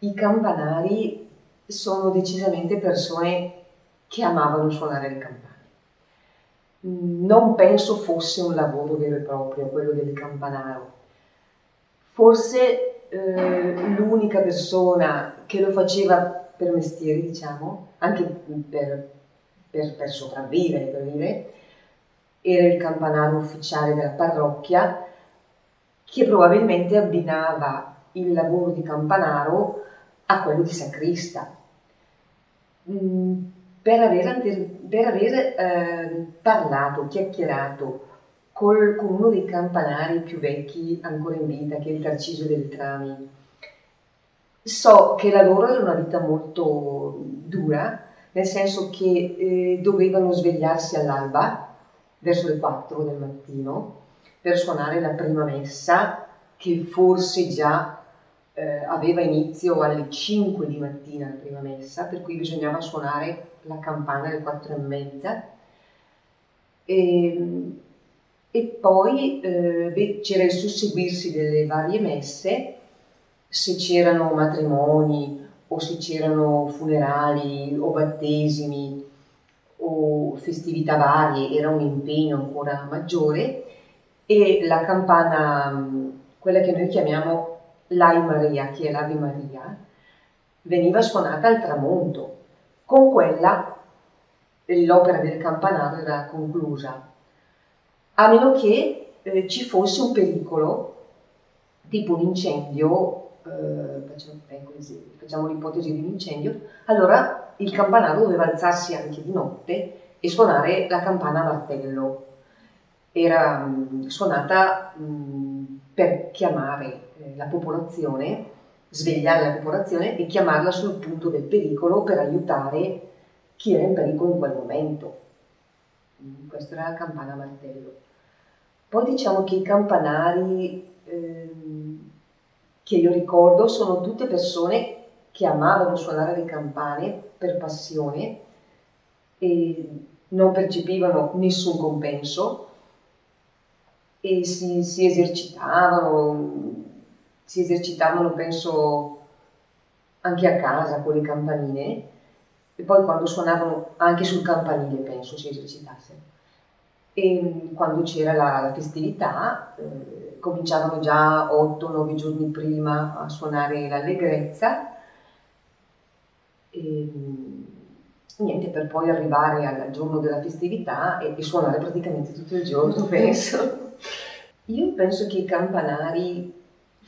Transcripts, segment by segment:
i campanari sono decisamente persone che amavano suonare le campane. Non penso fosse un lavoro vero e proprio quello del campanaro. Forse eh, l'unica persona che lo faceva per mestiere, diciamo, anche per, per, per sopravvivere, per vivere, era il campanaro ufficiale della parrocchia che probabilmente abbinava il lavoro di campanaro a quello di sacrista. Mm, per aver, per aver eh, parlato, chiacchierato col, con uno dei campanari più vecchi ancora in vita, che è il Tarcisio Beltrami, so che la loro era una vita molto dura, nel senso che eh, dovevano svegliarsi all'alba, verso le 4 del mattino, per suonare la prima messa, che forse già eh, aveva inizio alle 5 di mattina la prima messa, per cui bisognava suonare la campana alle 4 e mezza. E, ehm, e poi eh, c'era il susseguirsi delle varie messe, se c'erano matrimoni o se c'erano funerali o battesimi o festività varie, era un impegno ancora maggiore e la campana, quella che noi chiamiamo l'Ai Maria, che è l'Ave Maria, veniva suonata al tramonto. Con quella l'opera del campanario era conclusa, a meno che eh, ci fosse un pericolo, tipo un incendio, eh, facciamo, ecco, facciamo l'ipotesi di un incendio, allora il campanario doveva alzarsi anche di notte e suonare la campana a martello. Era mh, suonata mh, per chiamare la popolazione, svegliare la popolazione e chiamarla sul punto del pericolo per aiutare chi era in pericolo in quel momento. Mm, questa era la campana martello. Poi diciamo che i campanari ehm, che io ricordo sono tutte persone che amavano suonare le campane per passione e non percepivano nessun compenso e si, si esercitavano, si esercitavano penso anche a casa con le campanine e poi quando suonavano anche sul campanile penso si esercitassero. E quando c'era la, la festività eh, cominciavano già 8-9 giorni prima a suonare l'allegrezza e niente per poi arrivare al giorno della festività e, e suonare praticamente tutto il giorno penso. Io penso che i campanari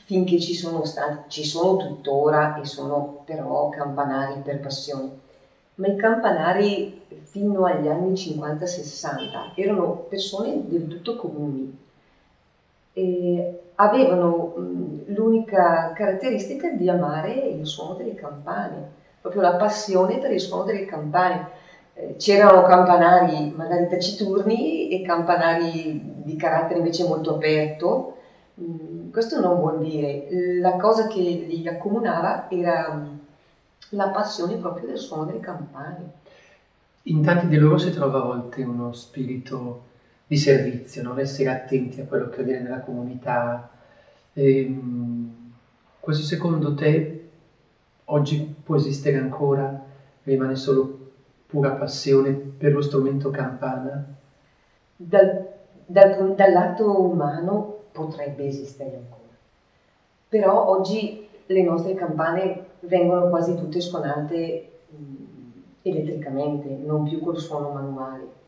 finché ci sono stati, ci sono tuttora e sono però campanari per passione, ma i campanari fino agli anni 50-60 erano persone del tutto comuni e avevano l'unica caratteristica di amare il suono delle campane, proprio la passione per il suono delle campane. Eh, c'erano campanari magari taciturni e campanari di carattere invece molto aperto. Mm, questo non vuol dire, la cosa che li accomunava era mm, la passione proprio del suono delle campane. In tanti di loro si trova a volte uno spirito di servizio, non essere attenti a quello che avviene nella comunità. E, ehm, questo secondo te oggi può esistere ancora? Rimane solo pura passione per lo strumento campana? Dal dal, dal lato umano potrebbe esistere ancora. Però oggi le nostre campane vengono quasi tutte suonate mh, elettricamente, non più col suono manuale.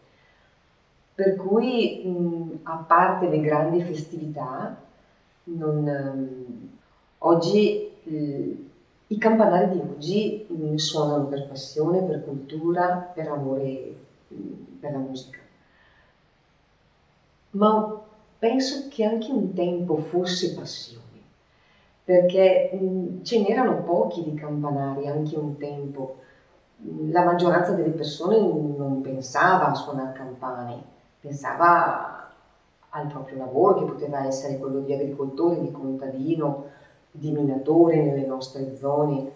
Per cui, mh, a parte le grandi festività, non, um, oggi i campanari di oggi suonano per passione, per cultura, per amore per la musica ma penso che anche un tempo fosse passione, perché mh, ce n'erano pochi di campanari anche un tempo. La maggioranza delle persone non pensava a suonare campane, pensava al proprio lavoro, che poteva essere quello di agricoltore, di contadino, di minatore nelle nostre zone,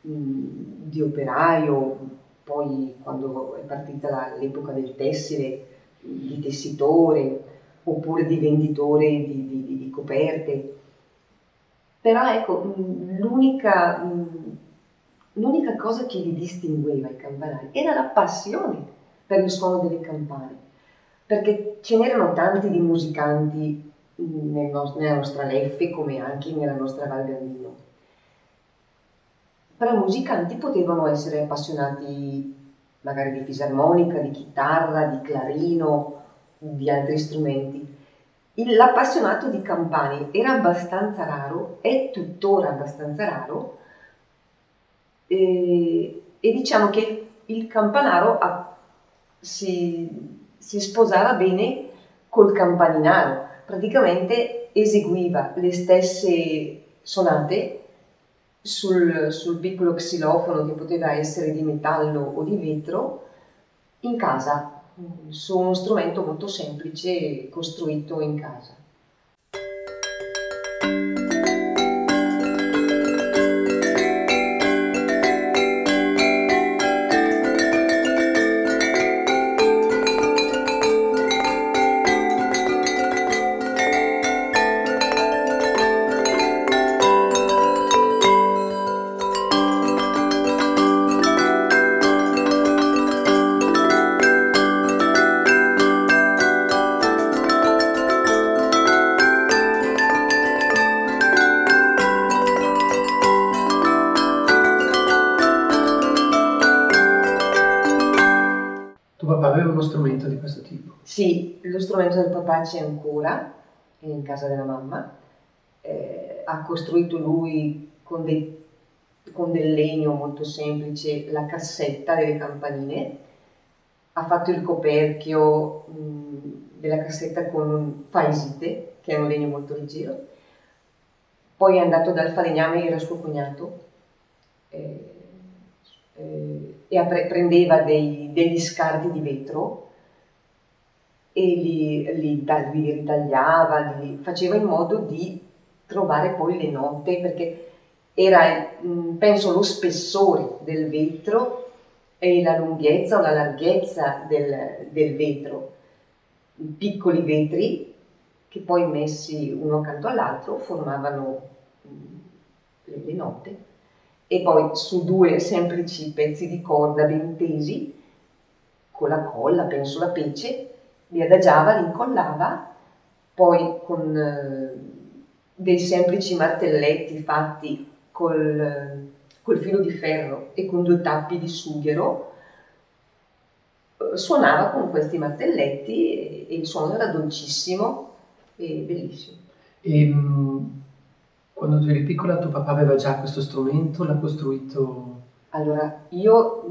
di operaio, poi quando è partita l'epoca del tessile, di tessitore, oppure di venditore di, di, di coperte. Però ecco, l'unica, l'unica cosa che li distingueva i campanari era la passione per il suono delle campane, perché ce n'erano tanti di musicanti nel no- nella nostra Leffe come anche nella nostra Val Gardino. Però musicanti potevano essere appassionati magari di fisarmonica, di chitarra, di clarino, di altri strumenti. L'appassionato di campani era abbastanza raro, è tuttora abbastanza raro, e, e diciamo che il campanaro ha, si, si sposava bene col campaninaro, praticamente eseguiva le stesse sonate sul, sul, piccolo xilofono che poteva essere di metallo o di vetro in casa, su uno strumento molto semplice costruito in casa. Sì, lo strumento del papà c'è ancora in casa della mamma. Eh, ha costruito lui con, dei, con, del legno molto semplice la cassetta delle campanine. Ha fatto il coperchio mh, della cassetta con un faesite, che è un legno molto leggero. Poi è andato dal falegname, era suo cognato, eh, eh, e prendeva dei, degli scarti di vetro e li, li, li ritagliava, li, faceva in modo di trovare poi le note perché era, mm, penso, lo spessore del vetro e la lunghezza o la larghezza del, del vetro, piccoli vetri che poi messi uno accanto all'altro formavano mm, le, le note. E poi su due semplici pezzi di corda ben tesi con la colla, penso la pece, li adagiava, li incollava, poi con eh, dei semplici martelletti fatti col, col, filo di ferro e con due tappi di sughero, eh, suonava con questi martelletti e, il suono era dolcissimo e bellissimo. E, ehm, quando tu eri piccola tuo papà aveva già questo strumento, l'ha costruito? Allora, io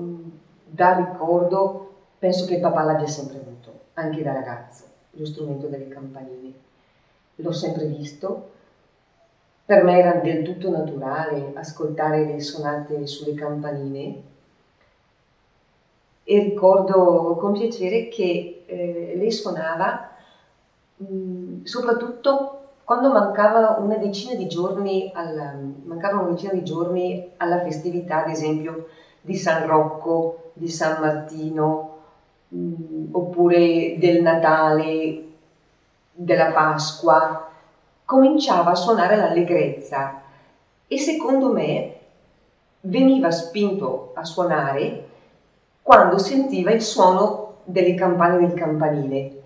da ricordo penso che il papà l'abbia sempre avuto anche da ragazzo, lo strumento delle campanine. L'ho sempre visto, per me era del tutto naturale ascoltare le sonate sulle campanine e ricordo con piacere che eh, lei suonava mh, soprattutto quando mancava una decina di giorni alla, mancavano una decina di giorni alla festività, ad esempio, di San Rocco, di San Martino, Mm, oppure del Natale, della Pasqua, cominciava a suonare l'allegrezza e secondo me veniva spinto a suonare quando sentiva il suono delle campane del campanile.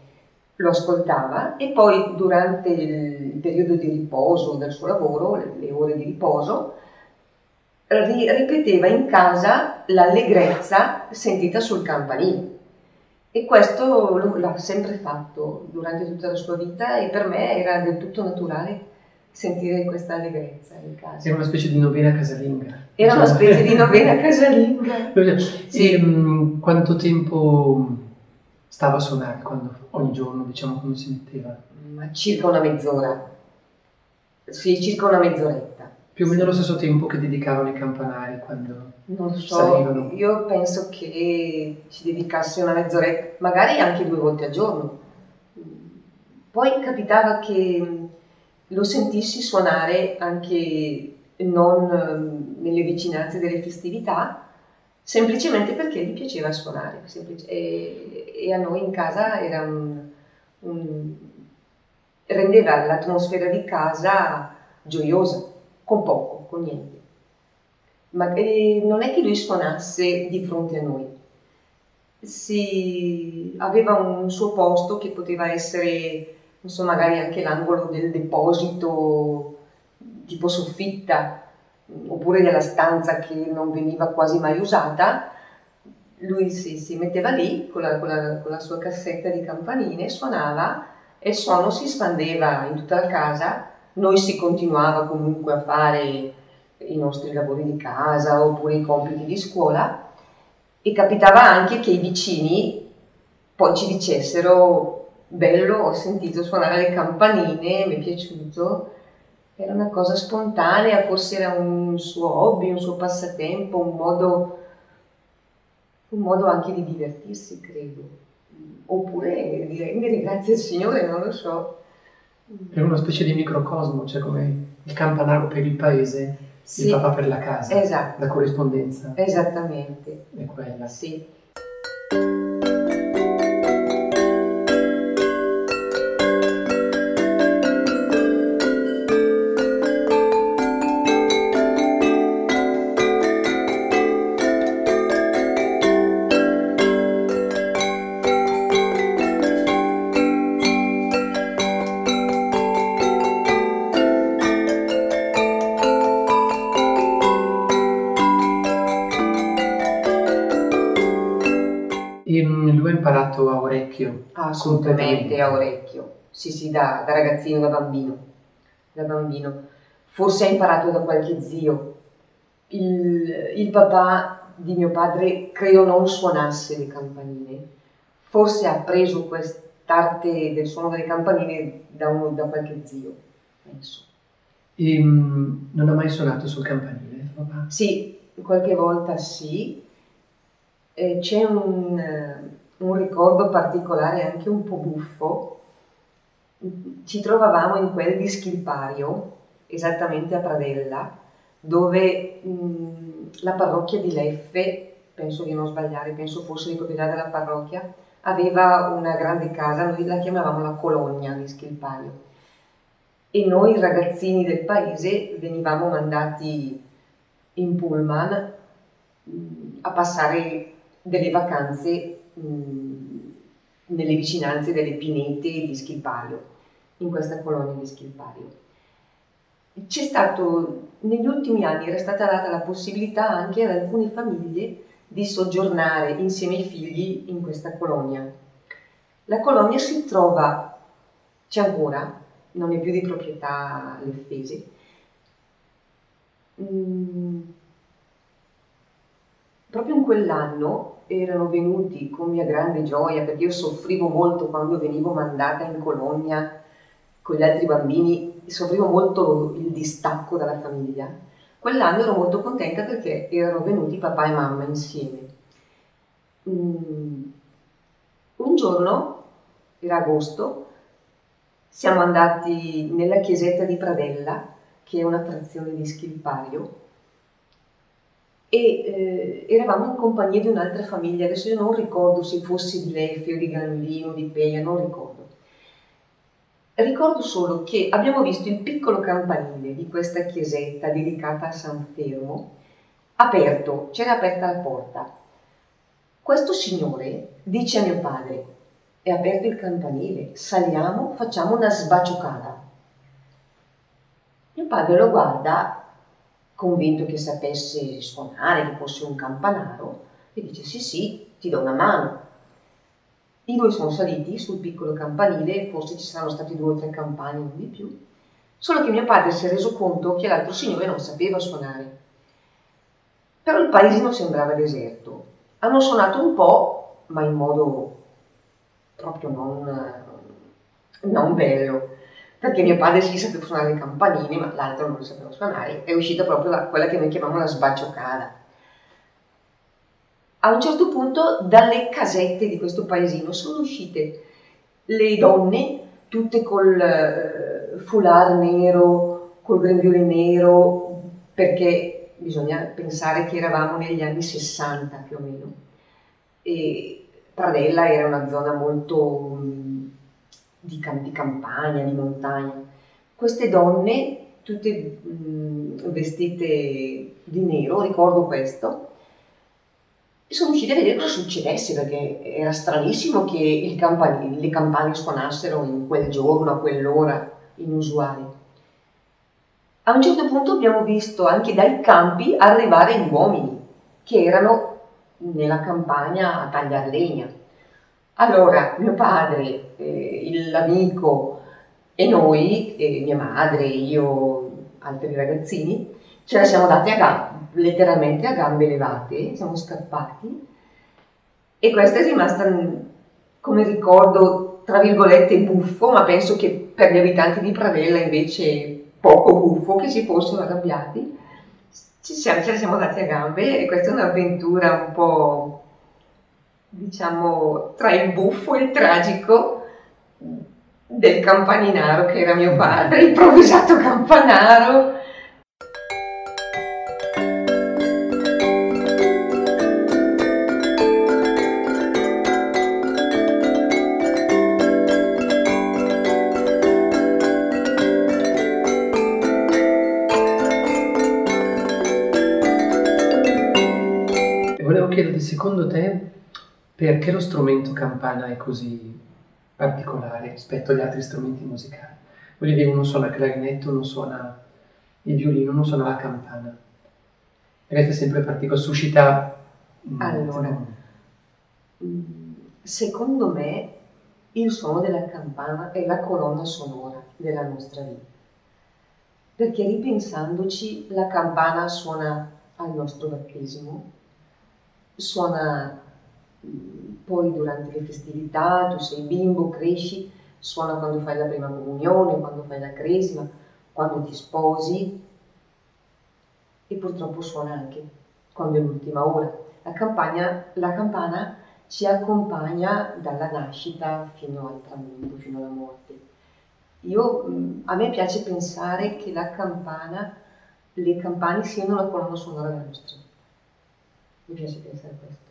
Lo ascoltava e poi durante il periodo di riposo del suo lavoro, le ore di riposo, ripeteva in casa l'allegrezza sentita sul campanile. E questo l'ha sempre fatto durante tutta la sua vita e per me era del tutto naturale sentire questa allegrezza in casa. Era una specie di novena casalinga. Era diciamo. una specie di novena casalinga. sì. E um, quanto tempo stava a suonare quando, ogni giorno, diciamo, quando si metteva? Ma circa una mezz'ora. Sì, circa una mezz'oretta. Più o meno allo stesso tempo che dedicavano i campanari quando non lo so, salivano. io penso che ci dedicassi una mezz'oretta, magari anche due volte al giorno. Poi capitava che lo sentissi suonare anche non ehm, nelle vicinanze delle festività, semplicemente perché gli piaceva suonare. E, e, a noi in casa era un, un, rendeva l'atmosfera di casa gioiosa con poco, con niente. Ma eh, non è che lui suonasse di fronte a noi, si, aveva un suo posto che poteva essere, non so, magari anche l'angolo del deposito tipo soffitta, oppure della stanza che non veniva quasi mai usata, lui si, si metteva lì con la, con, la, con la, sua cassetta di campanine, suonava e il suono si spandeva in tutta la casa, noi si continuava comunque a fare i nostri lavori di casa oppure i compiti di scuola e capitava anche che i vicini poi ci dicessero bello, ho sentito suonare le campanine, mi è piaciuto, era una cosa spontanea, forse era un suo hobby, un suo passatempo, un modo, un modo anche di divertirsi, credo. Oppure di rendere grazie al Signore, non lo so. Era una specie di microcosmo, cioè come il campanaro per il paese, sì. il papà per la casa. Esatto. La corrispondenza. Esattamente. È quella. Sì. Assolutamente a orecchio, sì sì, da, da ragazzino, da bambino. da bambino. Forse ha imparato da qualche zio. Il, il papà di mio padre credo non suonasse le campanine, forse ha preso quest'arte del suono delle campanine da, uno, da qualche zio, penso. E, um, non ha mai suonato sul campanile, papà? Sì, qualche volta sì. Eh, c'è un, un ricordo particolare, anche un po' buffo. Ci trovavamo in quel di Schilpario, esattamente a Pradella, dove mh, la parrocchia di Leffe, penso di non sbagliare, penso fosse di proprietà della parrocchia, aveva una grande casa, noi la chiamavamo la colonia di Schilpario. E noi ragazzini del paese venivamo mandati in pullman a passare delle vacanze mh, nelle vicinanze delle pinete di Schilpario, in questa colonia di Schilpario. C'è stato, negli ultimi anni era stata data la possibilità anche ad alcune famiglie di soggiornare insieme ai figli in questa colonia. La colonia si trova, c'è ancora, non è più di proprietà leffese, mm, proprio in quell'anno erano venuti con mia grande gioia, perché io soffrivo molto quando venivo mandata in colonia con gli altri bambini, soffrivo molto il distacco dalla famiglia. Quell'anno ero molto contenta perché erano venuti papà e mamma insieme. Mm. Un giorno, era agosto, siamo andati nella chiesetta di Pradella, che è una frazione di Schilpario, e eh, eravamo in compagnia di un'altra famiglia, adesso io non ricordo se fosse di Leffi o di Granlino, di Peia, non ricordo. Ricordo solo che abbiamo visto il piccolo campanile di questa chiesetta dedicata a San Fermo, aperto, c'era aperta la porta. Questo signore dice a mio padre, è aperto il campanile, saliamo, facciamo una sbacciocata. Mio padre lo guarda convinto che sapesse suonare, che fosse un campanaro, e dice sì sì, ti do una mano. I due sono saliti sul piccolo campanile, forse ci saranno stati due o tre campani, non di più, solo che mio padre si è reso conto che l'altro signore non sapeva suonare. Però il paesino sembrava deserto. Hanno suonato un po', ma in modo proprio non, non bello perché mio padre si sapeva suonare le campanine, ma l'altro non lo sapeva suonare, è uscita proprio la, quella che noi chiamiamo la sbacciocada. A un certo punto dalle casette di questo paesino sono uscite le donne, tutte col uh, foulard nero, col grembiule nero, perché bisogna pensare che eravamo negli anni 60 più o meno. E Pradella era una zona molto di, di campagna, di montagna. Queste donne tutte mh, vestite di nero, ricordo questo, sono usciti a vedere cosa succedesse perché era stranissimo che campani, le campane suonassero in quel giorno, a quell'ora inusuali. A un certo punto abbiamo visto anche dai campi arrivare gli uomini che erano nella campagna a tagliare legna. Allora mio padre, eh, l'amico e noi, e mia madre, io, altri ragazzini, ce la siamo dati a gambe, letteralmente a gambe levate, siamo scappati e questa è rimasta come ricordo, tra virgolette, buffo, ma penso che per gli abitanti di Pravella invece poco buffo, che si fossero arrabbiati. Ci siamo, ce la siamo dati a gambe e questa è un'avventura un po', diciamo, tra il buffo e il tragico del campaninaro che era mio padre, improvvisato campanaro. Secondo te perché lo strumento campana è così particolare rispetto agli altri strumenti musicali? Voglio dire, uno suona il clarinetto, uno suona il violino, uno suona la campana. Resta sempre particolare, suscita... Allora, mm, secondo me il suono della campana è la colonna sonora della nostra vita. Perché ripensandoci, la campana suona al nostro battesimo, suona poi durante le festività, tu sei bimbo, cresci, suona quando fai la prima comunione, quando fai la cresima, quando ti sposi e purtroppo suona anche quando è l'ultima ora. La, campagna, la campana ci accompagna dalla nascita fino al tramonto, fino alla morte. Io, a me piace pensare che la campana, le campane siano la colonna sonora della nostra. Mi piace pensare a questo.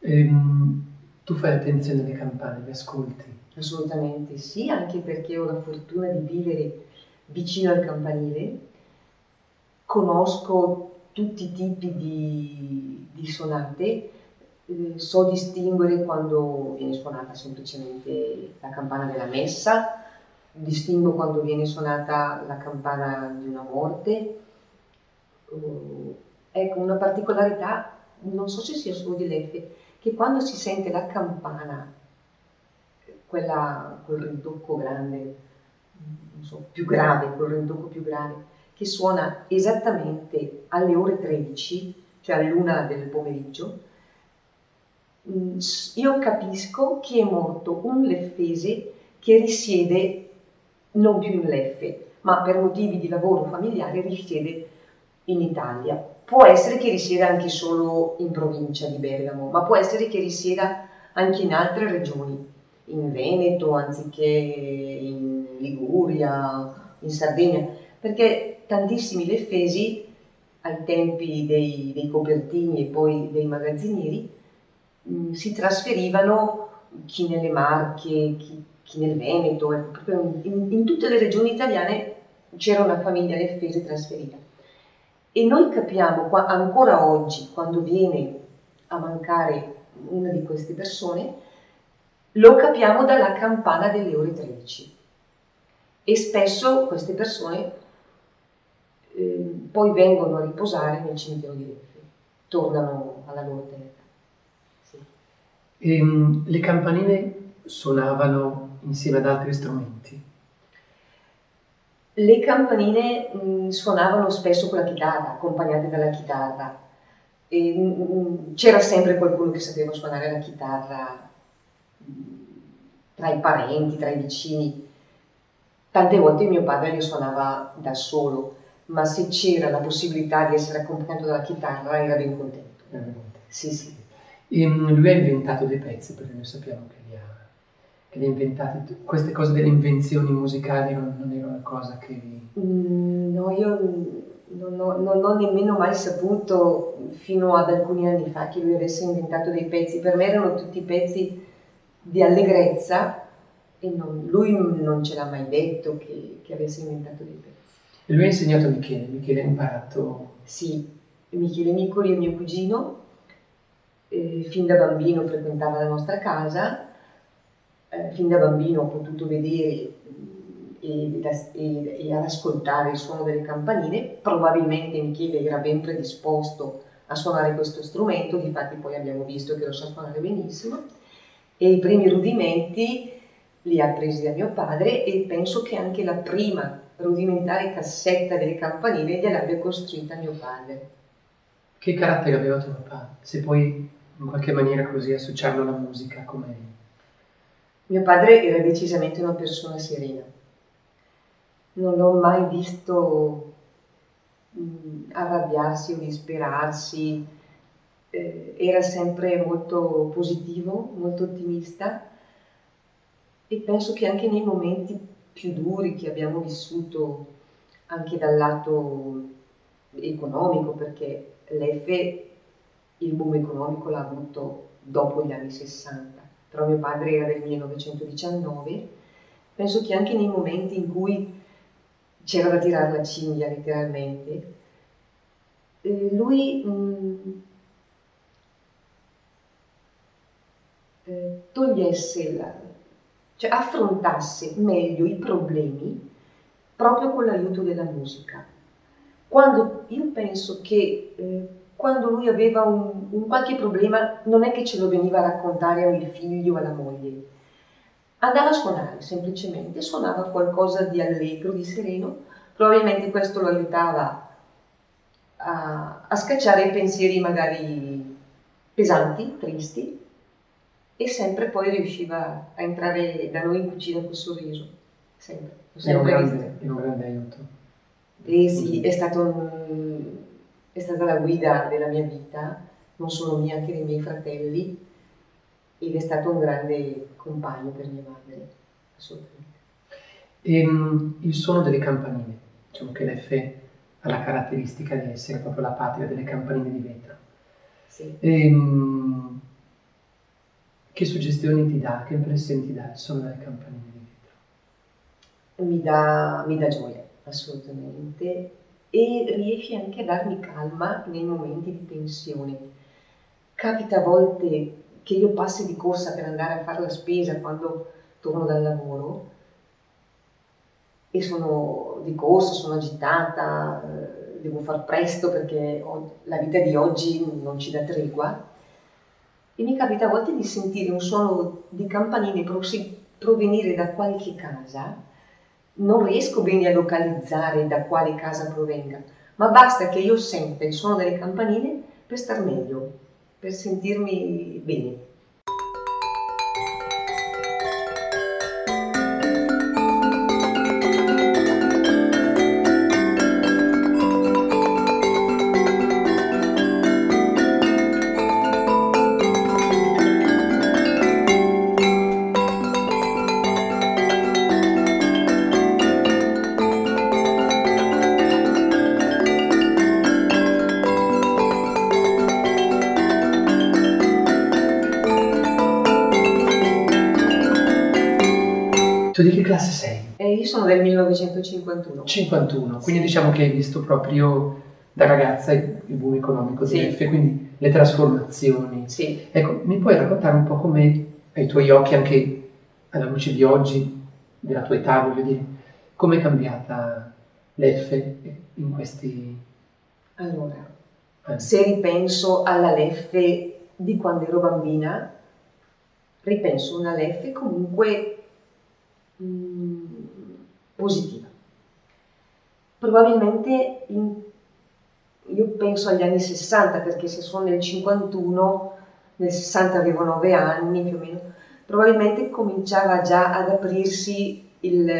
Ehm, tu fai attenzione alle campane, le ascolti? Assolutamente sì, anche perché ho la fortuna di vivere vicino al campanile, conosco tutti i tipi di, di suonate, eh, so distinguere quando viene suonata semplicemente la campana della messa, distingo quando viene suonata la campana di una morte, Ecco, una particolarità, non so se sia solo di Leffe, che quando si sente la campana, quella, quel rintocco grande, so, più grave, quel rintocco più grave, che suona esattamente alle ore 13, cioè all'una del pomeriggio, mm, io capisco che è morto un leffese che risiede non più in Leffe, ma per motivi di lavoro familiare risiede in Italia può essere che risieda anche solo in provincia di Bergamo, ma può essere che risieda anche in altre regioni, in Veneto anziché in Liguria, in Sardegna, perché tantissimi leffesi ai tempi dei, dei copertini e poi dei magazzinieri mh, mm, si trasferivano chi nelle Marche, chi, chi nel Veneto, ecco, in, in, tutte le regioni italiane c'era una famiglia leffese trasferita. E noi capiamo ancora oggi, quando viene a mancare una di queste persone, lo capiamo dalla campana delle ore 13. E spesso queste persone eh, poi vengono a riposare nel cimitero di Leffe, tornano alla loro terra. Sì. E, um, le campanine suonavano insieme ad altri strumenti? Le campanine mh, mm, suonavano spesso con la chitarra, accompagnate dalla chitarra. E, mh, mm, mm, c'era sempre qualcuno che sapeva suonare la chitarra mh, tra i parenti, tra i vicini. Tante volte mio padre le suonava da solo, ma se c'era la possibilità di essere accompagnato dalla chitarra era ben contento. Sì, sì. E, lui ha inventato dei pezzi, perché noi sappiamo che che le inventate, queste cose delle invenzioni musicali non, non era una cosa che. Mm, no, io non ho, non ho, nemmeno mai saputo fino ad alcuni anni fa che lui avesse inventato dei pezzi, per me erano tutti pezzi di allegrezza e non, lui non ce l'ha mai detto che, che avesse inventato dei pezzi. E lui ha insegnato a Michele, Michele ha imparato... Sì, Michele Micoli è mio cugino, eh, fin da bambino frequentava la nostra casa, eh, fin da bambino ho potuto vedere e, e, e, ad ascoltare il suono delle campanine, probabilmente Michele era ben predisposto a suonare questo strumento, difatti poi abbiamo visto che lo sa suonare benissimo, e i primi rudimenti li ha presi da mio padre e penso che anche la prima rudimentare cassetta delle campanine gliel'abbia costruita mio padre. Che carattere aveva tuo papà? Se puoi in qualche maniera così associarlo alla musica come... Mio padre era decisamente una persona serena. Non l'ho mai visto mh, arrabbiarsi o disperarsi, eh, era sempre molto positivo, molto ottimista. E penso che anche nei momenti più duri che abbiamo vissuto, anche dal lato economico, perché l'EFE il boom economico l'ha avuto dopo gli anni 60, però mio padre era del 1919, penso che anche nei momenti in cui c'era da tirare la cinghia letteralmente, eh, lui mh, mm, eh, togliesse, la, cioè affrontasse meglio i problemi proprio con l'aiuto della musica. Quando io penso che eh, quando lui aveva un, un, qualche problema non è che ce lo veniva a raccontare al figlio o alla moglie, andava a suonare semplicemente, suonava qualcosa di allegro, di sereno, probabilmente questo lo aiutava a, a scacciare i pensieri magari pesanti, tristi, e sempre poi riusciva a entrare da noi in cucina col sorriso, sempre. È un, grande, è un grande aiuto. Eh sì, è stato un, è stata la guida della mia vita, non solo mia, anche dei miei fratelli, ed è stato un grande compagno per mia madre, assolutamente. E, ehm, il suono delle campanine, diciamo che l'F ha la caratteristica di essere proprio la patria delle campanine di vetro. Sì. E, ehm, che suggestioni ti dà, che impressioni ti dà il suono delle campanine di vetro? Mi dà, mi dà gioia, assolutamente e riesce anche a darmi calma nei momenti di tensione. Capita a volte che io passi di corsa per andare a fare la spesa quando torno dal lavoro e sono di corsa, sono agitata, eh, devo far presto perché la vita di oggi non ci dà tregua e mi capita a volte di sentire un suono di campanine provenire da qualche casa non riesco bene a localizzare da quale casa provenga, ma basta che io senta il suono delle campanine per star meglio, per sentirmi bene. 51, quindi diciamo che hai visto proprio da ragazza il boom economico sì. dell'F, quindi le trasformazioni. Sì. Ecco, mi puoi raccontare un po' come ai tuoi occhi, anche alla luce di oggi, della tua età, voglio dire, come è cambiata l'F in questi... Allora, anni? se ripenso alla LEF di quando ero bambina, ripenso una LEF comunque Mm, positiva. Probabilmente in, io penso agli anni 60 perché se sono nel 51, nel 60 avevo 9 anni più o meno, probabilmente cominciava già ad aprirsi il,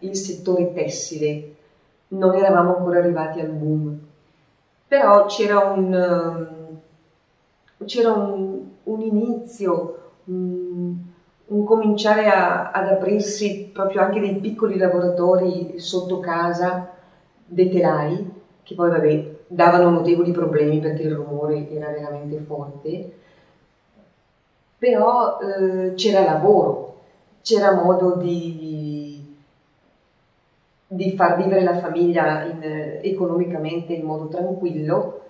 il settore tessile, non eravamo ancora arrivati al boom, però c'era un, c'era un, un inizio, un, un cominciare a, ad aprirsi proprio anche dei piccoli laboratori sotto casa, dei telai, che poi vabbè, davano notevoli problemi perché il rumore era veramente forte, però eh, c'era lavoro, c'era modo di, di far vivere la famiglia in, economicamente in modo tranquillo.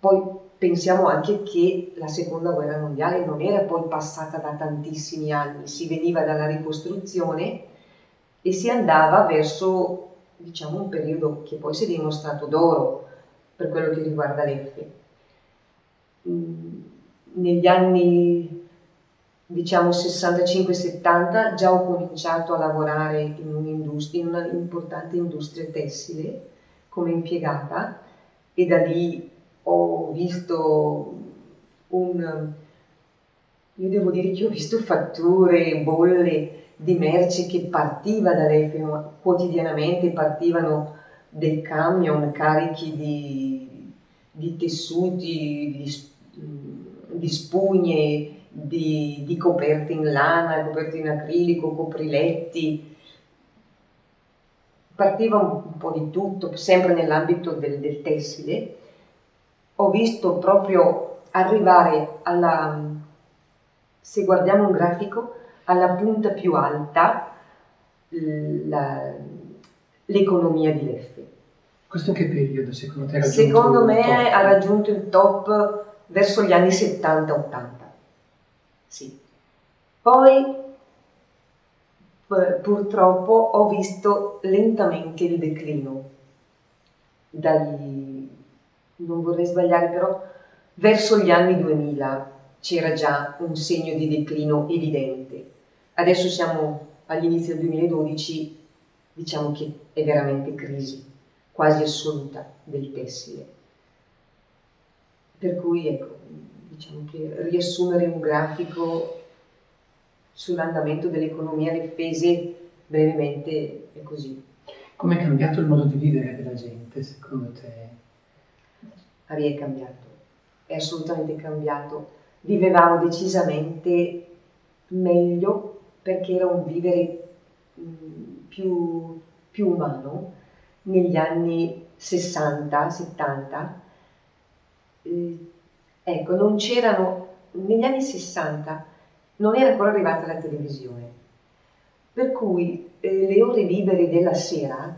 Poi pensiamo anche che la seconda guerra mondiale non era poi passata da tantissimi anni, si veniva dalla ricostruzione e si andava verso diciamo, un periodo che poi si è dimostrato d'oro per quello che riguarda l'EFE. Mm, negli anni diciamo 65-70 già ho cominciato a lavorare in un'industria, in una importante industria tessile come impiegata e da lì ho visto un... Io devo dire che ho visto fatture, bolle di merci che partiva dall'Efemo, quotidianamente partivano dei camion carichi di, di tessuti, di, di spugne, di, di, coperte in lana, coperte in acrilico, copriletti. Partiva un po' di tutto, sempre nell'ambito del, del tessile. Ho visto proprio arrivare alla, se guardiamo un grafico, alla punta più alta l'economia di Leffe. Questo in che periodo secondo te? Secondo me ha raggiunto il top verso gli anni 70-80. Sì. Poi purtroppo ho visto lentamente il declino. Dagli, non vorrei sbagliare però, verso gli anni 2000 c'era già un segno di declino evidente. Adesso siamo agli inizi del 2012, diciamo che è veramente crisi quasi assoluta del tessile. Per cui ecco, diciamo che riassumere un grafico sull'andamento dell'economia del Fese brevemente è così. Come è cambiato il modo di vivere della gente, secondo te? Ari è cambiato, è assolutamente cambiato. Vivevamo decisamente meglio perché era un vivere mh, più, più umano negli anni 60-70. Eh, ecco, non c'erano, negli anni 60 non era ancora arrivata la televisione, per cui eh, le ore libere della sera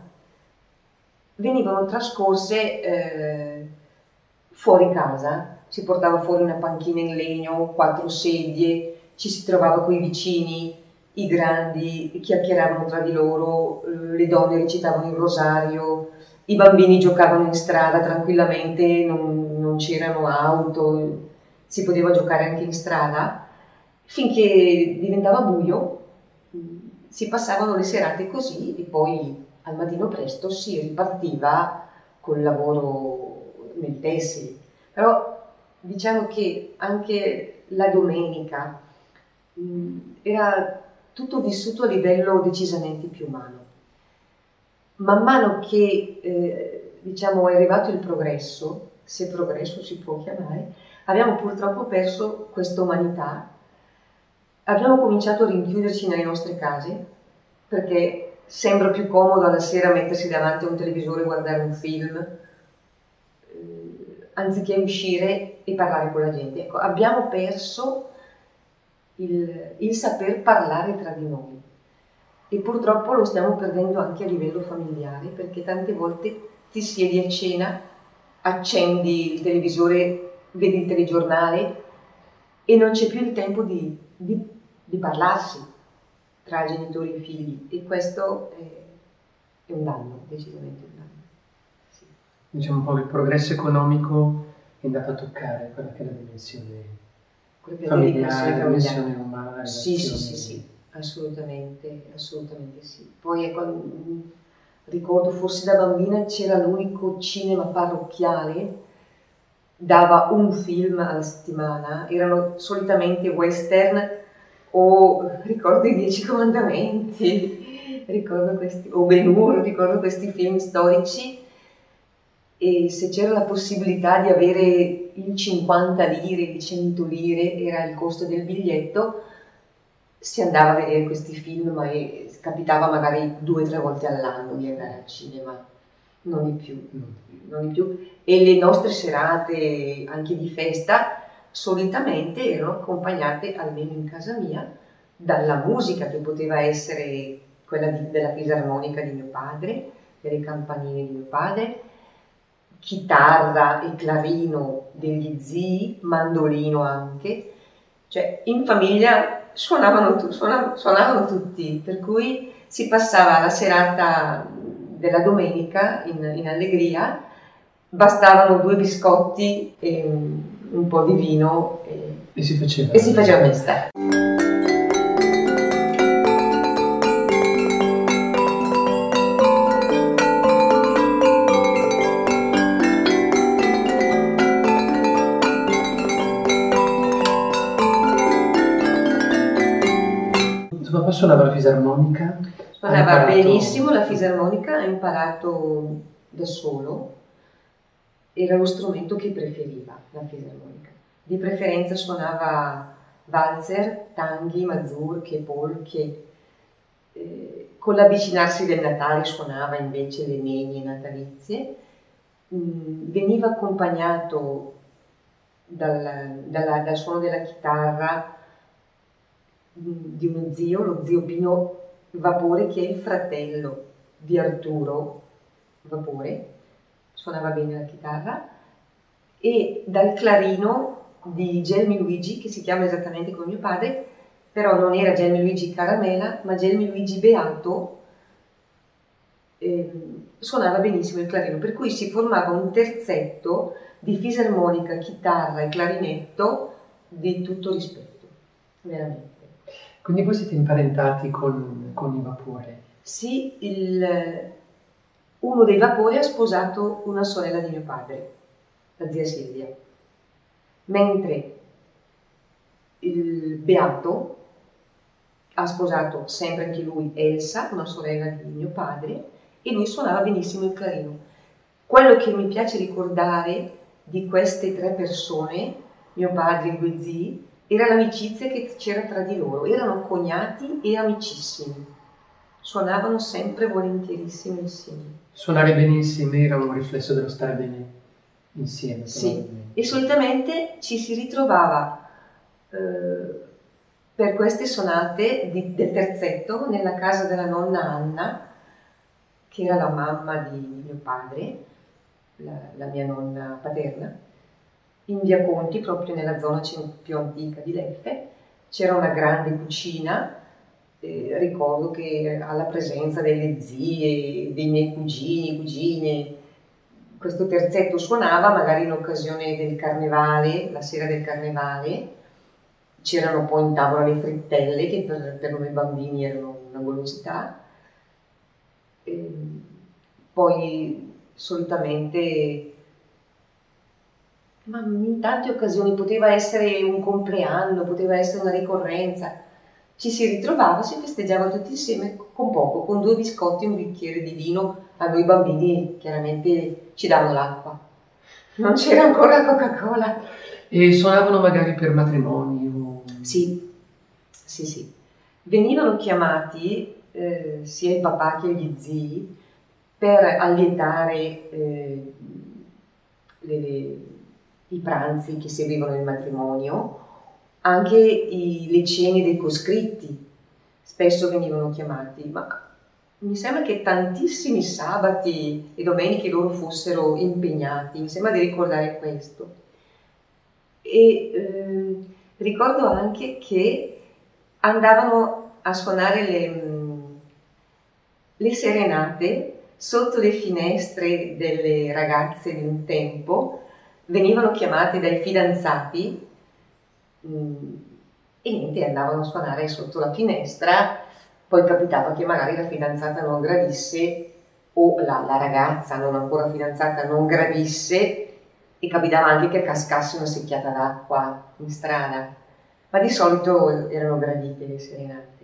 venivano trascorse eh, fuori casa, si portava fuori una panchina in legno, quattro sedie, ci si trovava con i vicini, i grandi chiacchieravano tra di loro, le donne recitavano il rosario, i bambini giocavano in strada tranquillamente, non, non c'erano auto, si poteva giocare anche in strada, finché diventava buio, si passavano le serate così e poi al mattino presto si ripartiva col lavoro nel tessile. Però diciamo che anche la domenica mh, era tutto vissuto a livello decisamente più umano. Man mano che eh, diciamo, è arrivato il progresso, se progresso si può chiamare, abbiamo purtroppo perso questa umanità, abbiamo cominciato a rinchiuderci nelle nostre case perché sembra più comodo alla sera mettersi davanti a un televisore e guardare un film eh, anziché uscire e parlare con la gente. Ecco, abbiamo perso il, il saper parlare tra di noi. E purtroppo lo stiamo perdendo anche a livello familiare, perché tante volte ti siedi a cena, accendi il televisore, vedi il telegiornale e non c'è più il tempo di, di, di parlarsi tra genitori e figli e questo è, è un danno, decisamente un danno. Sì. Diciamo un po' che il progresso economico è andato a toccare quella che è la dimensione familiare, relazione umana. Sì, sì, sì, sì, assolutamente, assolutamente sì. Poi ecco, ricordo forse da bambina c'era l'unico cinema parrocchiale, dava un film alla settimana, erano solitamente western o ricordo i Dieci Comandamenti, ricordo questi, o Ben Hur, ricordo questi film storici e se c'era la possibilità di avere il 50 lire, il 100 lire era il costo del biglietto, si andava a vedere questi film, ma capitava magari due o tre volte all'anno di andare al cinema, non di più, non di più. E le nostre serate anche di festa solitamente erano accompagnate, almeno in casa mia, dalla musica che poteva essere quella di, della fisarmonica di mio padre, delle campanine di mio padre, chitarra e clarino degli zii, mandolino anche, cioè in famiglia suonavano, suonavano, suonavano tutti, per cui si passava la serata della domenica in, in allegria, bastavano due biscotti e un, un po' di vino e, e si faceva, e si faceva mesta. Suonava la fisarmonica? Suonava benissimo la fisarmonica, ha imparato da solo, era lo strumento che preferiva, la fisarmonica. Di preferenza suonava valzer, tanghi, mazurche, polche. Eh, con l'avvicinarsi del Natale suonava invece le nenie natalizie. Mm, veniva accompagnato dal, dalla, dal suono della chitarra di uno zio, lo zio Pino Vapore, che è il fratello di Arturo Vapore, suonava bene la chitarra, e dal clarino di Gelmi Luigi, che si chiama esattamente come mio padre, però non era Gelmi Luigi Caramela, ma Gelmi Luigi Beato, eh, suonava benissimo il clarino, per cui si formava un terzetto di fisarmonica, chitarra e clarinetto di tutto rispetto, veramente. Quindi voi siete imparentati con, con i vapori? Sì, il, uno dei vapori ha sposato una sorella di mio padre, la zia Silvia, mentre il Beato ha sposato sempre anche lui Elsa, una sorella di mio padre, e lui suonava benissimo il clarino. Quello che mi piace ricordare di queste tre persone, mio padre e due zii, era l'amicizia che c'era tra di loro, erano cognati e amicissimi, suonavano sempre volentierissimi insieme. Suonare bene insieme era un riflesso dello stare bene insieme. Sì, e solitamente ci si ritrovava eh, per queste sonate di, del terzetto nella casa della nonna Anna, che era la mamma di mio padre, la, la mia nonna paterna, in via Conti, proprio nella zona più antica di Leffe, c'era una grande cucina, eh, ricordo che alla presenza delle zie, dei miei cugini, cugine, questo terzetto suonava magari in occasione del carnevale, la sera del carnevale, c'erano poi in tavola le frittelle che per, per noi bambini erano una golosità, e poi solitamente ma in tante occasioni poteva essere un compleanno, poteva essere una ricorrenza. Ci si ritrovava, si festeggiava tutti insieme con poco, con due biscotti e un bicchiere di vino. A noi bambini chiaramente ci davano l'acqua. Non c'era ancora Coca-Cola. E suonavano magari per matrimoni? O... Sì, sì, sì. Venivano chiamati eh, sia il papà che gli zii per allietare eh, le, le i pranzi che seguivano il matrimonio, anche i, le cene dei coscritti spesso venivano chiamati, ma mi sembra che tantissimi sabati e domeniche loro fossero impegnati, mi sembra di ricordare questo. E eh, ricordo anche che andavano a suonare le, le serenate sotto le finestre delle ragazze di un tempo venivano chiamati dai fidanzati mh, mm, e niente, andavano a suonare sotto la finestra, poi capitava che magari la fidanzata non gradisse o la, la ragazza non ancora fidanzata non gradisse e capitava anche che cascasse una secchiata d'acqua in strada, ma di solito erano gradite le serenate.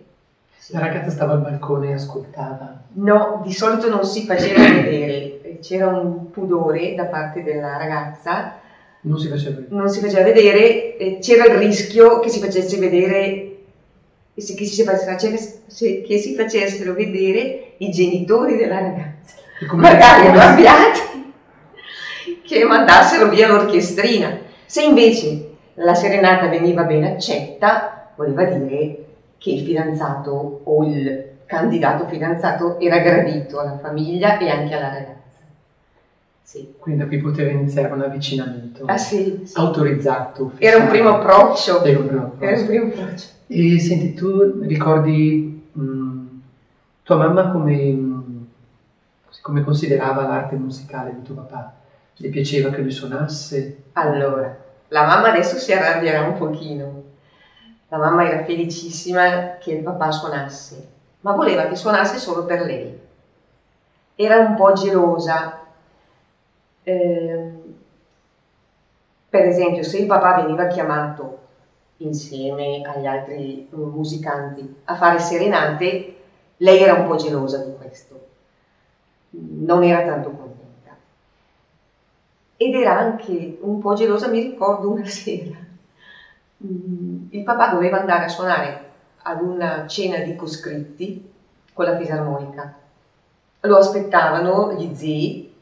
Sì. La ragazza stava al balcone e ascoltava? No, di solito non si faceva vedere, c'era un pudore da parte della ragazza. Non si faceva vedere. Non si faceva vedere, c'era il rischio che si facesse vedere che si, facesse, che si facessero vedere i genitori della ragazza, magari arrabbiati, che mandassero via l'orchestrina. Se invece la serenata veniva ben accetta, voleva dire che il fidanzato o il candidato fidanzato era gradito alla famiglia e anche alla ragazza. Sì. Quindi da qui poteva iniziare un avvicinamento ah, sì, sì. autorizzato. Era un primo approccio. Era un primo approccio. Era un primo approccio. E senti, tu ricordi mh, mm, tua mamma come, mh, come considerava l'arte musicale di tuo papà? Le piaceva che lui suonasse? Allora, la mamma adesso si arrabbierà un pochino. La mamma era felicissima che il papà suonasse, ma voleva che suonasse solo per lei. Era un po' gelosa. Eh, per esempio, se il papà veniva chiamato insieme agli altri musicanti a fare serenate, lei era un po' gelosa di questo. Non era tanto contenta. Ed era anche un po' gelosa, mi ricordo una sera. Il papà doveva andare a suonare ad una cena di coscritti con la fisarmonica. Lo aspettavano gli zii,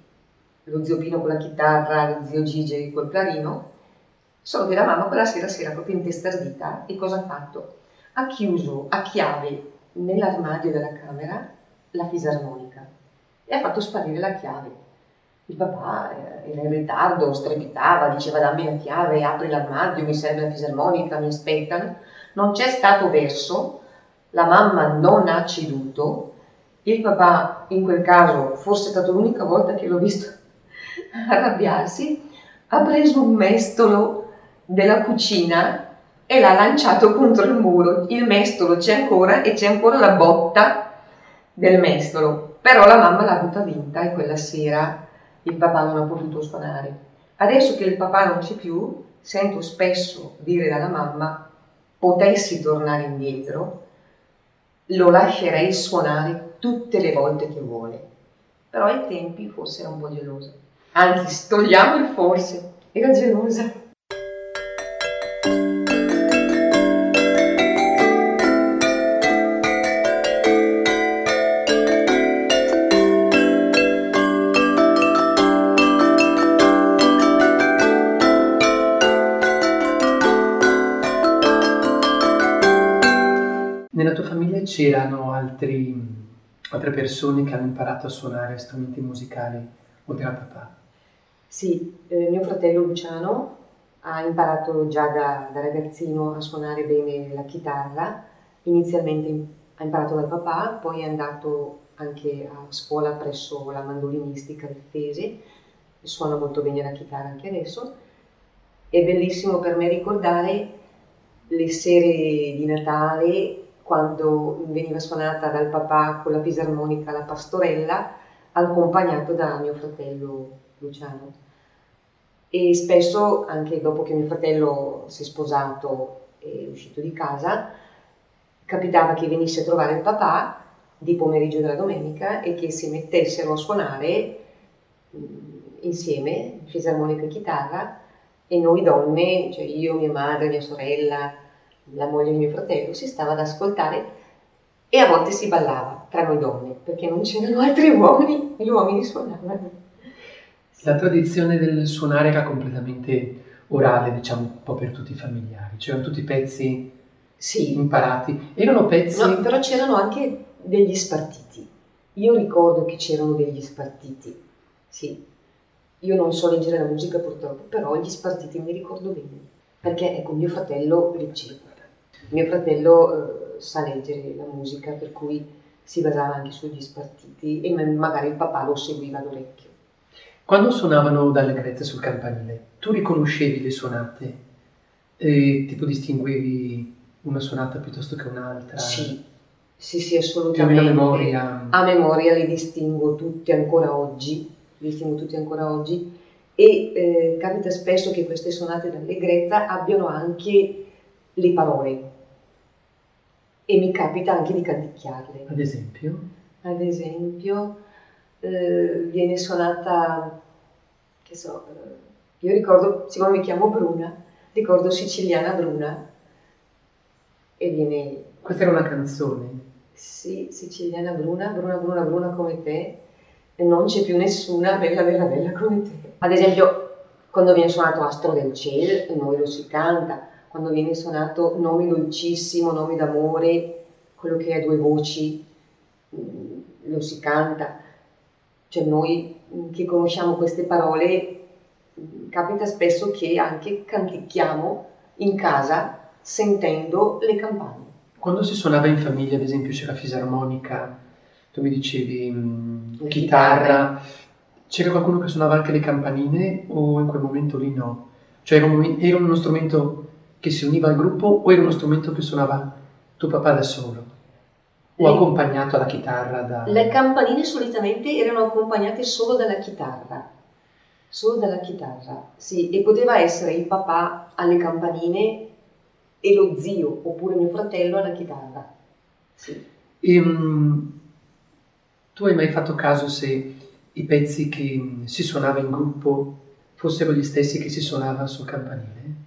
lo zio Pino con la chitarra, lo zio Gigi col clarino, solo che la mamma quella sera si era proprio intestardita e cosa ha fatto? Ha chiuso a chiave nell'armadio della camera la fisarmonica e ha fatto sparire la chiave. Il papà era in ritardo, strepitava, diceva dammi la chiave, apri l'armadio, mi serve la fisarmonica, mi aspettano. Non c'è stato verso, la mamma non ha ceduto, il papà in quel caso, forse è stata l'unica volta che l'ho visto arrabbiarsi, ha preso un mestolo della cucina e l'ha lanciato contro il muro. Il mestolo c'è ancora e c'è ancora la botta del mestolo, però la mamma l'ha avuta vinta e quella sera il papà non ha potuto suonare. Adesso che il papà non c'è più, sento spesso dire dalla mamma, potessi tornare indietro, lo lascerei suonare tutte le volte che vuole. Però ai tempi forse era un po' gelosa. Anzi, togliamo il forse, era gelosa. c'erano altri, altre persone che hanno imparato a suonare strumenti musicali oltre al papà? Sì, eh, mio fratello Luciano ha imparato già da, da, ragazzino a suonare bene la chitarra, inizialmente ha imparato dal papà, poi è andato anche a scuola presso la mandolinistica del Fese, suona molto bene la chitarra anche adesso. È bellissimo per me ricordare le sere di Natale quando veniva suonata dal papà con la fisarmonica la pastorella, accompagnato da mio fratello Luciano. E spesso, anche dopo che mio fratello si è sposato e è uscito di casa, capitava che venisse a trovare il papà di pomeriggio della domenica e che si mettessero a suonare insieme, fisarmonica e chitarra, e noi donne, cioè io, mia madre, mia sorella, la moglie di mio fratello, si stava ad ascoltare e a volte si ballava tra noi donne, perché non c'erano altri uomini e gli uomini suonavano. La tradizione del suonare era completamente orale, diciamo, un po' per tutti i familiari, c'erano tutti i pezzi sì. imparati. Erano pezzi... No, però c'erano anche degli spartiti. Io ricordo che c'erano degli spartiti, sì. Io non so leggere la musica purtroppo, però gli spartiti mi ricordo bene, perché ecco, mio fratello leggeva mio fratello eh, sa leggere la musica, per cui si basava anche sugli spartiti e magari il papà lo seguiva d'orecchio. Quando suonavano dalle grezze sul campanile, tu riconoscevi le suonate? E tipo distinguevi una suonata piuttosto che un'altra? Sì, sì, sì, assolutamente. a memoria? A memoria le distingo tutte ancora oggi, le distingo tutte ancora oggi e eh, capita spesso che queste suonate d'allegrezza abbiano anche le parole e mi capita anche di canticchiarle. Ad esempio? Ad esempio, eh, viene suonata, che so, eh, io ricordo, siccome mi chiamo Bruna, ricordo Siciliana Bruna e viene... Questa era una canzone? Sì, Siciliana Bruna, Bruna, Bruna, Bruna come te, e non c'è più nessuna bella, bella, bella come te. Ad esempio, quando viene suonato Astro del Cielo, noi lo si canta, quando viene suonato nome dolcissimo, nome d'amore, quello che ha due voci, mm, lo si canta. Cioè noi mm, che conosciamo queste parole, mm, capita spesso che anche canticchiamo in casa sentendo le campane. Quando si suonava in famiglia, ad esempio, c'era fisarmonica, tu mi dicevi Le chitarra, c'era qualcuno che suonava anche le campanine o in quel momento lì no? Cioè era, un era uno strumento che si univa al gruppo o era uno strumento che suonava tuo papà da solo? O Le- accompagnato alla chitarra da... Le campanine solitamente erano accompagnate solo dalla chitarra, solo dalla chitarra, sì, e poteva essere il papà alle campanine e lo zio oppure mio fratello alla chitarra. Sì. Ehm, tu hai mai fatto caso se i pezzi che si suonava in gruppo fossero gli stessi che si suonava sul campanile?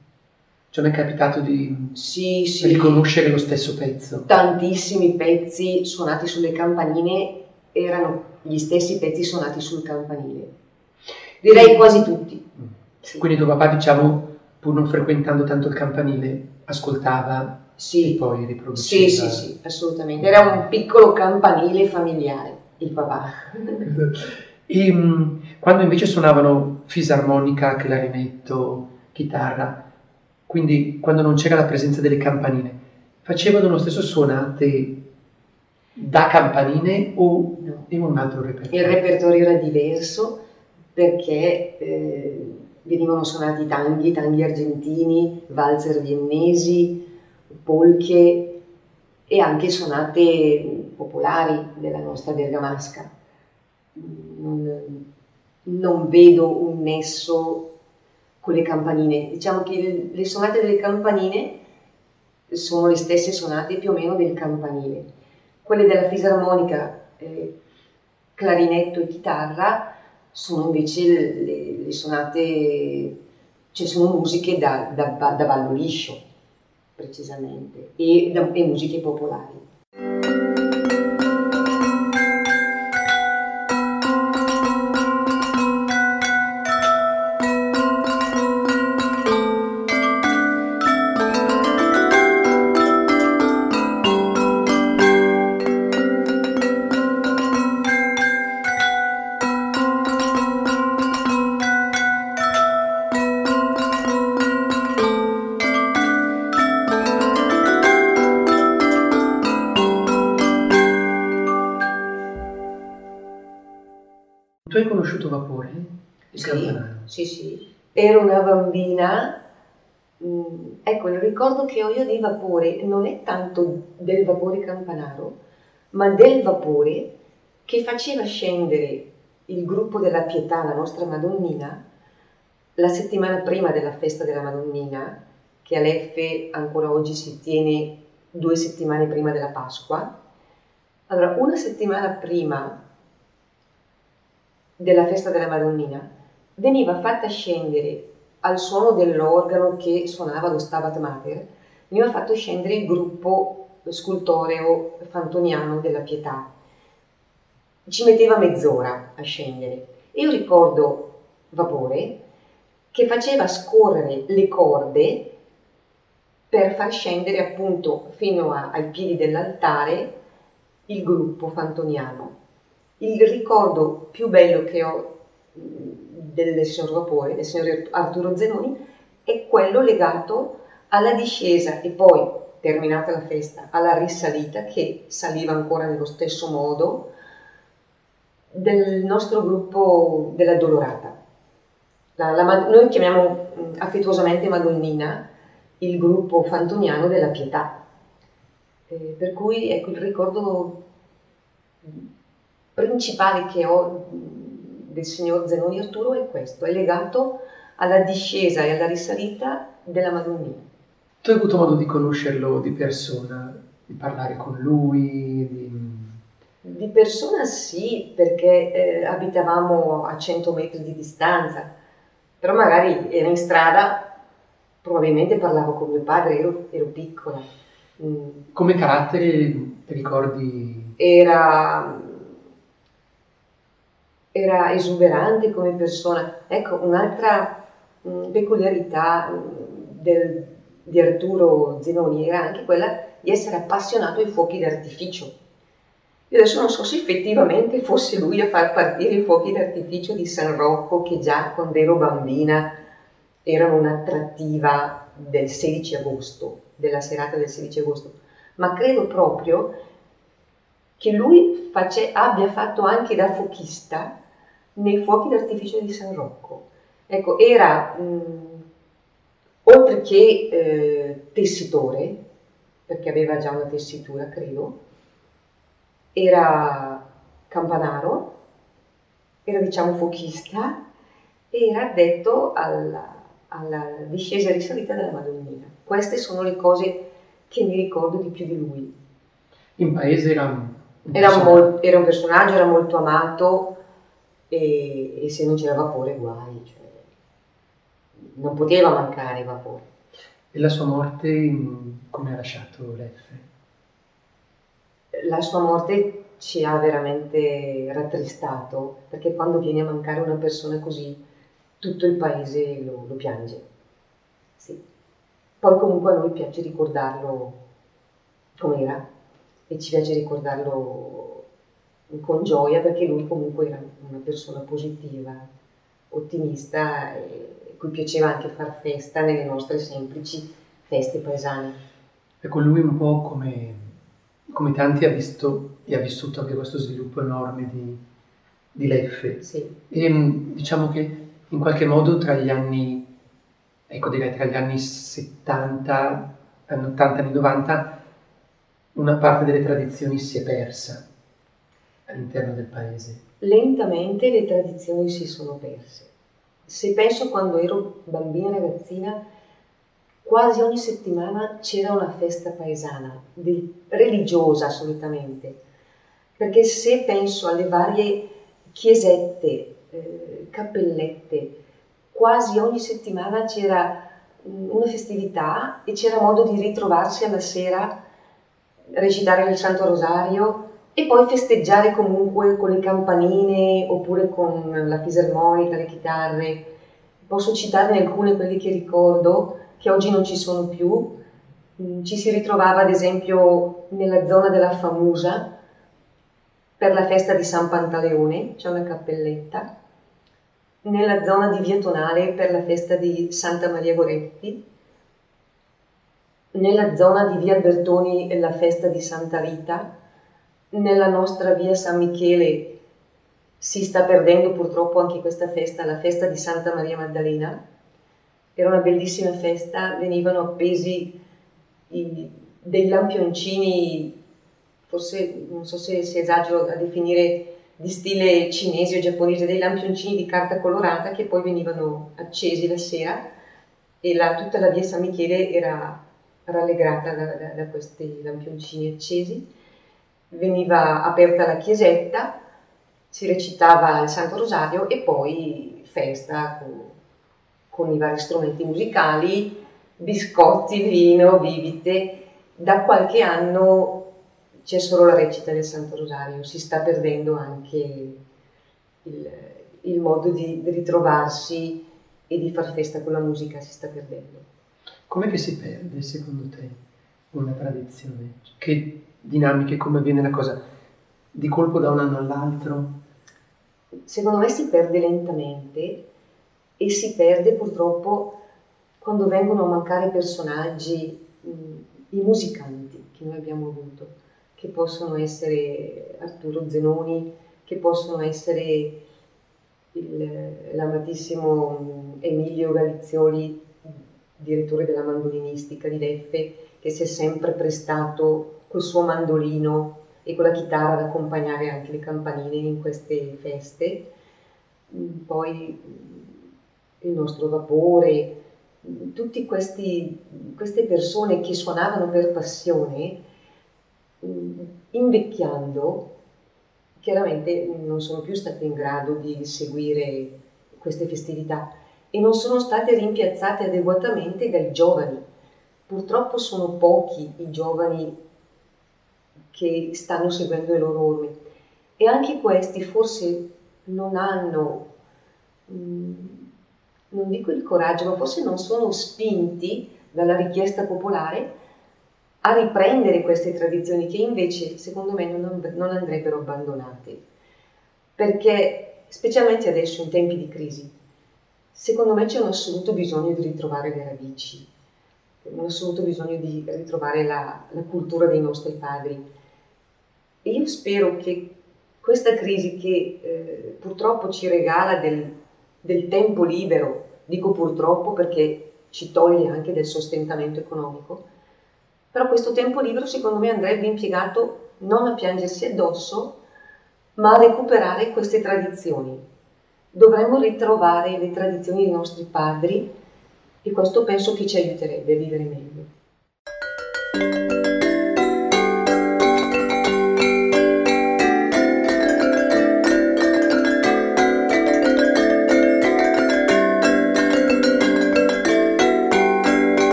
Cioè mi è capitato di Sì, sì, riconoscere lo stesso pezzo? tantissimi pezzi suonati sulle campanine erano gli stessi pezzi suonati sul campanile. Direi quasi tutti. Sì. Quindi tuo papà, diciamo, pur non frequentando tanto il campanile, ascoltava e Sì, poi riproduceva. sì, sì, sì, assolutamente. Era un piccolo campanile familiare, il papà. E mm, quando invece suonavano fisarmonica, clarinetto, chitarra, quindi quando non c'era la presenza delle campanine, facevano lo stesso suonate da campanine o No. in un altro Il repertorio? repertorio era diverso perché eh, venivano suonati tanghi, tanghi argentini, valzer viennesi, polche e anche suonate popolari della nostra bergamasca. Non, non vedo un nesso con le campanine. Diciamo che le, suonate delle campanine sono le stesse suonate più o meno del campanile. Quelle della fisarmonica, eh, clarinetto e chitarra sono invece le, le- suonate, cioè sono musiche da, da, da ballo liscio, precisamente, e, da- e musiche popolari. Ero una bambina, mm, ecco, il ricordo che ho io di vapore non è tanto del vapore campanaro, ma del vapore che faceva scendere il gruppo della Pietà, la nostra Madonnina, la settimana prima della festa della Madonnina, che all'Effe ancora oggi si tiene due settimane prima della Pasqua. Allora, una settimana prima della festa della Madonnina veniva fatta scendere al suono dell'organo che suonava lo Stabat Mater, veniva fatto scendere il gruppo scultoreo fantoniano della Pietà. Ci metteva mezz'ora a scendere. Io ricordo Vapore che faceva scorrere le corde per far scendere appunto fino a- ai piedi dell'altare il gruppo fantoniano. Il ricordo più bello che ho del signor Vapore, del signor Arturo Zenoni, è quello legato alla discesa e poi, terminata la festa, alla risalita che saliva ancora nello stesso modo del nostro gruppo della Dolorata. La- la noi chiamiamo affettuosamente Madonnina il gruppo fantoniano della Pietà. Eh, per cui ecco il ricordo principale che ho del signor Zenoni Arturo è questo, è legato alla discesa e alla risalita della Madonnina. Tu hai avuto modo di conoscerlo di persona, di parlare con lui, di... Di persona sì, perché eh, abitavamo a 100 metri di distanza, però magari era in strada, probabilmente parlavo con mio padre, ero, ero piccola. Mm, Come carattere ti ricordi? era, era esuberante come persona. Ecco, un'altra mm, peculiarità mm, del, di Arturo Zenoni era anche quella di essere appassionato ai fuochi d'artificio. Io adesso non so se effettivamente fosse lui a far partire i fuochi d'artificio di San Rocco, che già quando ero bambina erano un'attrattiva del 16 agosto, della serata del 16 agosto, ma credo proprio che lui face, abbia fatto anche da fuochista nei fuochi d'artificio di San Rocco. Ecco, era mh, oltre che eh, tessitore, perché aveva già una tessitura, credo, era campanaro, era diciamo fuochista e era addetto alla, alla discesa e risalita della Madonnina. Queste sono le cose che mi ricordo di più di lui. In paese era un, era, mol- era un personaggio, era molto amato e, e se non c'era vapore guai. Cioè non poteva mancare il vapore. E la sua morte come ha lasciato l'F? La sua morte ci ha veramente rattristato, perché quando viene a mancare una persona così, tutto il paese lo, lo piange. Sì. Poi comunque a noi piace ricordarlo com'era e ci piace ricordarlo con gioia perché lui comunque era una persona positiva, ottimista e cui piaceva anche far festa nelle nostre semplici feste paesane. Ecco, lui un po' come, come tanti ha visto e ha vissuto anche questo sviluppo enorme di, di Leffe. Sì. E mm, diciamo che in qualche modo tra gli anni, ecco direi tra gli anni 70, anni 80, anni 90, una parte delle tradizioni si è persa all'interno del paese. Lentamente le tradizioni si sono perse se penso quando ero bambina ragazzina, quasi ogni settimana c'era una festa paesana, religiosa solitamente, perché se penso alle varie chiesette, eh, cappellette, quasi ogni settimana c'era una festività e c'era modo di ritrovarsi alla sera, recitare il Santo Rosario e poi festeggiare comunque con le campanine oppure con la fisarmonica, le chitarre. Posso citarne alcune, quelle che ricordo, che oggi non ci sono più. Mm, ci si ritrovava ad esempio nella zona della Famusa per la festa di San Pantaleone, c'è una cappelletta, nella zona di Via Tonale per la festa di Santa Maria Goretti, nella zona di Via Bertoni la festa di Santa Rita, nella nostra via San Michele si sta perdendo purtroppo anche questa festa, la festa di Santa Maria Maddalena. Era una bellissima festa, venivano appesi i, dei lampioncini, forse non so se, se esagero a definire di stile cinese o giapponese, dei lampioncini di carta colorata che poi venivano accesi la sera e la, tutta la via San Michele era rallegrata da, da, da questi lampioncini accesi veniva aperta la chiesetta, si recitava il Santo Rosario e poi festa con, con i vari strumenti musicali, biscotti, vino, bibite. Da qualche anno c'è solo la recita del Santo Rosario, si sta perdendo anche il, il modo di ritrovarsi e di far festa con la musica, si sta perdendo. Com'è che si perde secondo te una tradizione? Che dinamiche, come avviene la cosa di colpo da un anno all'altro? Secondo me si perde lentamente e si perde purtroppo quando vengono a mancare personaggi, i musicanti che noi abbiamo avuto, che possono essere Arturo Zenoni, che possono essere il, l'amatissimo Emilio Galizioli, direttore della mandolinistica di Leffe, che si è sempre prestato col suo mandolino e con la chitarra ad accompagnare anche le campanine in queste feste. Mm, poi mm, il nostro vapore, mm, tutte queste persone che suonavano per passione, invecchiando, chiaramente non sono più state in grado di seguire queste festività e non sono state rimpiazzate adeguatamente dai giovani. Purtroppo sono pochi i giovani che stanno seguendo le loro orme. E anche questi forse non hanno, mm, non dico il coraggio, ma forse non sono spinti dalla richiesta popolare a riprendere queste tradizioni che invece secondo me non, non andrebbero abbandonate. Perché specialmente adesso in tempi di crisi, secondo me c'è un assoluto bisogno di ritrovare le radici, un assoluto bisogno di ritrovare la, la cultura dei nostri padri. Io spero che questa crisi che eh, purtroppo ci regala del, del tempo libero, dico purtroppo perché ci toglie anche del sostentamento economico, però questo tempo libero secondo me andrebbe impiegato non a piangersi addosso, ma a recuperare queste tradizioni. Dovremmo ritrovare le tradizioni dei nostri padri e questo penso che ci aiuterebbe a vivere meglio.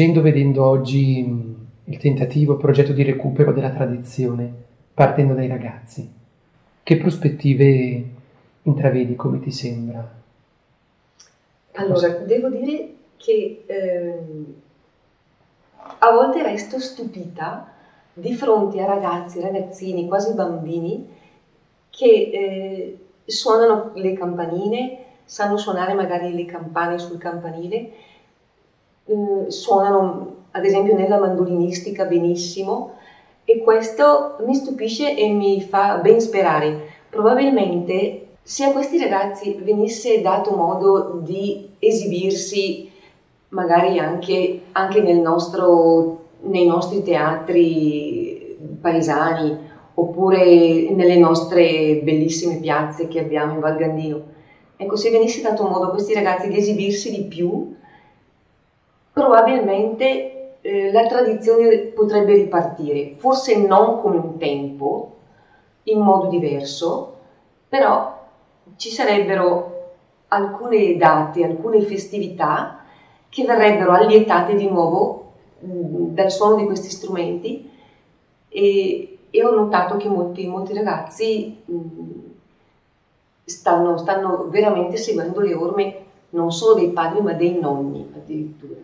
Leggendo, vedendo oggi mm, il tentativo, il progetto di recupero della tradizione, partendo dai ragazzi, che prospettive intravedi, come ti sembra? Allora, devo dire che eh, a volte resto stupita di fronte a ragazzi, ragazzini, quasi bambini, che eh, suonano le campanine, sanno suonare magari le campane sul campanile Mm, suonano ad esempio nella mandolinistica benissimo e questo mi stupisce e mi fa ben sperare. Probabilmente se a questi ragazzi venisse dato modo di esibirsi magari anche, anche nel nostro, nei nostri teatri paesani oppure nelle nostre bellissime piazze che abbiamo in Val Gandino, ecco se venisse dato modo a questi ragazzi di esibirsi di più, probabilmente eh, la tradizione potrebbe ripartire, forse non come un tempo, in modo diverso, però ci sarebbero alcune date, alcune festività che verrebbero allietate di nuovo mm, dal suono di questi strumenti e, e ho notato che molti, molti ragazzi mm, stanno, stanno veramente seguendo le orme non solo dei padri ma dei nonni addirittura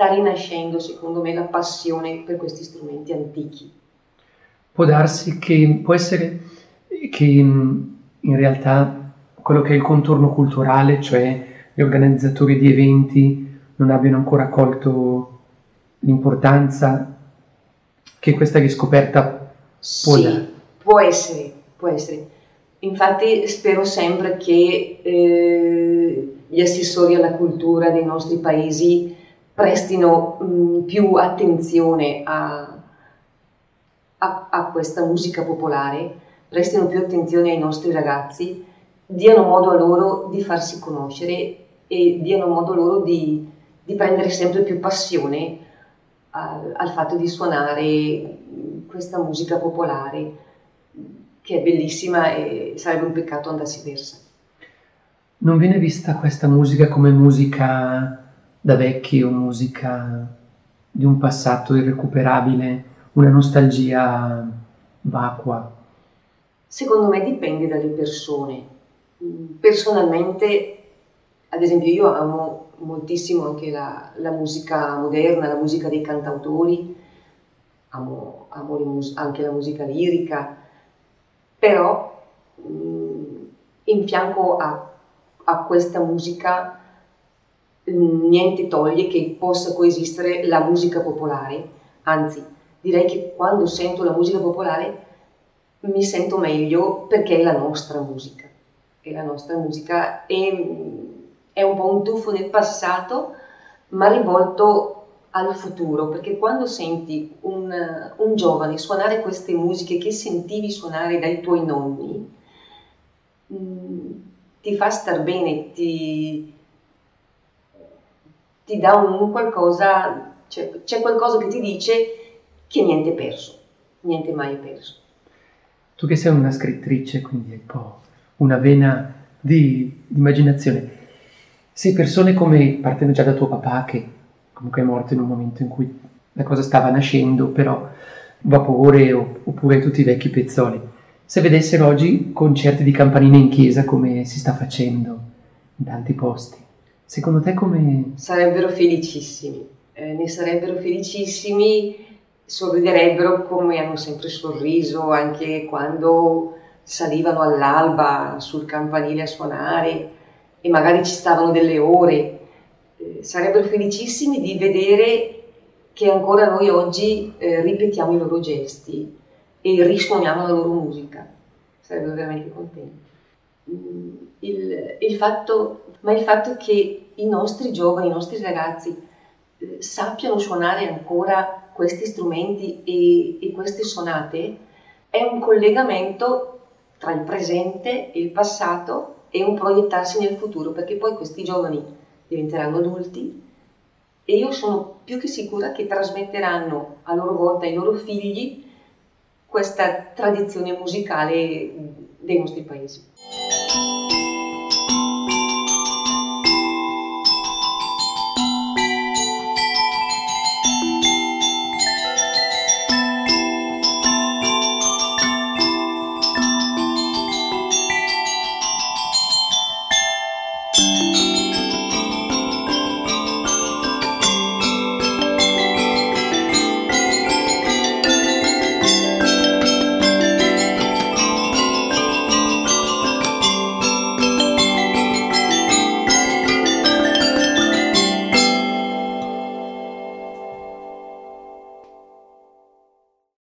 sta rinascendo, secondo me, la passione per questi strumenti antichi. Può darsi che, può essere che in realtà quello che è il contorno culturale, cioè gli organizzatori di eventi, non abbiano ancora colto l'importanza che questa riscoperta può sì, dare. Può essere, può essere. Infatti spero sempre che eh, gli assessori alla cultura dei nostri paesi prestino mh, mm, più attenzione a, a, a, questa musica popolare, prestino più attenzione ai nostri ragazzi, diano modo a loro di farsi conoscere e diano modo loro di, di prendere sempre più passione al, al fatto di suonare questa musica popolare che è bellissima e sarebbe un peccato andarsi persa. Non viene vista questa musica come musica da vecchio, musica di un passato irrecuperabile, una nostalgia vacua? Secondo me dipende dalle persone. Personalmente, ad esempio, io amo moltissimo anche la, la musica moderna, la musica dei cantautori, amo, amo mus- anche la musica lirica, però mh, in fianco a, a questa musica niente toglie che possa coesistere la musica popolare, anzi direi che quando sento la musica popolare mi sento meglio perché è la nostra musica, è la nostra musica, è, è un po' un tuffo nel passato ma rivolto al futuro, perché quando senti un, un giovane suonare queste musiche che sentivi suonare dai tuoi nonni, mm, ti fa star bene, ti, ti dà un qualcosa, cioè, c'è qualcosa che ti dice che niente è perso, niente mai è perso. Tu che sei una scrittrice, quindi hai un po' una vena di, di immaginazione, se persone come, partendo già da tuo papà, che comunque è morto in un momento in cui la cosa stava nascendo, però Vapore oppure tutti i vecchi pezzoli, Se vedessero oggi concerti di campanine in chiesa come si sta facendo in tanti posti, secondo te come... Sarebbero felicissimi, eh, ne sarebbero felicissimi, sorriderebbero come hanno sempre sorriso anche quando salivano all'alba sul campanile a suonare e magari ci stavano delle ore. Eh, sarebbero felicissimi di vedere che ancora noi oggi eh, ripetiamo i loro gesti e risuoniamo la loro musica. Sarebbero veramente contenti. Il, il fatto, ma il fatto che i nostri giovani, i nostri ragazzi eh, sappiano suonare ancora questi strumenti e, e queste sonate è un collegamento tra il presente e il passato e un proiettarsi nel futuro, perché poi questi giovani diventeranno adulti e io sono più che sicura che trasmetteranno a loro volta ai loro figli questa tradizione musicale de nuestro país.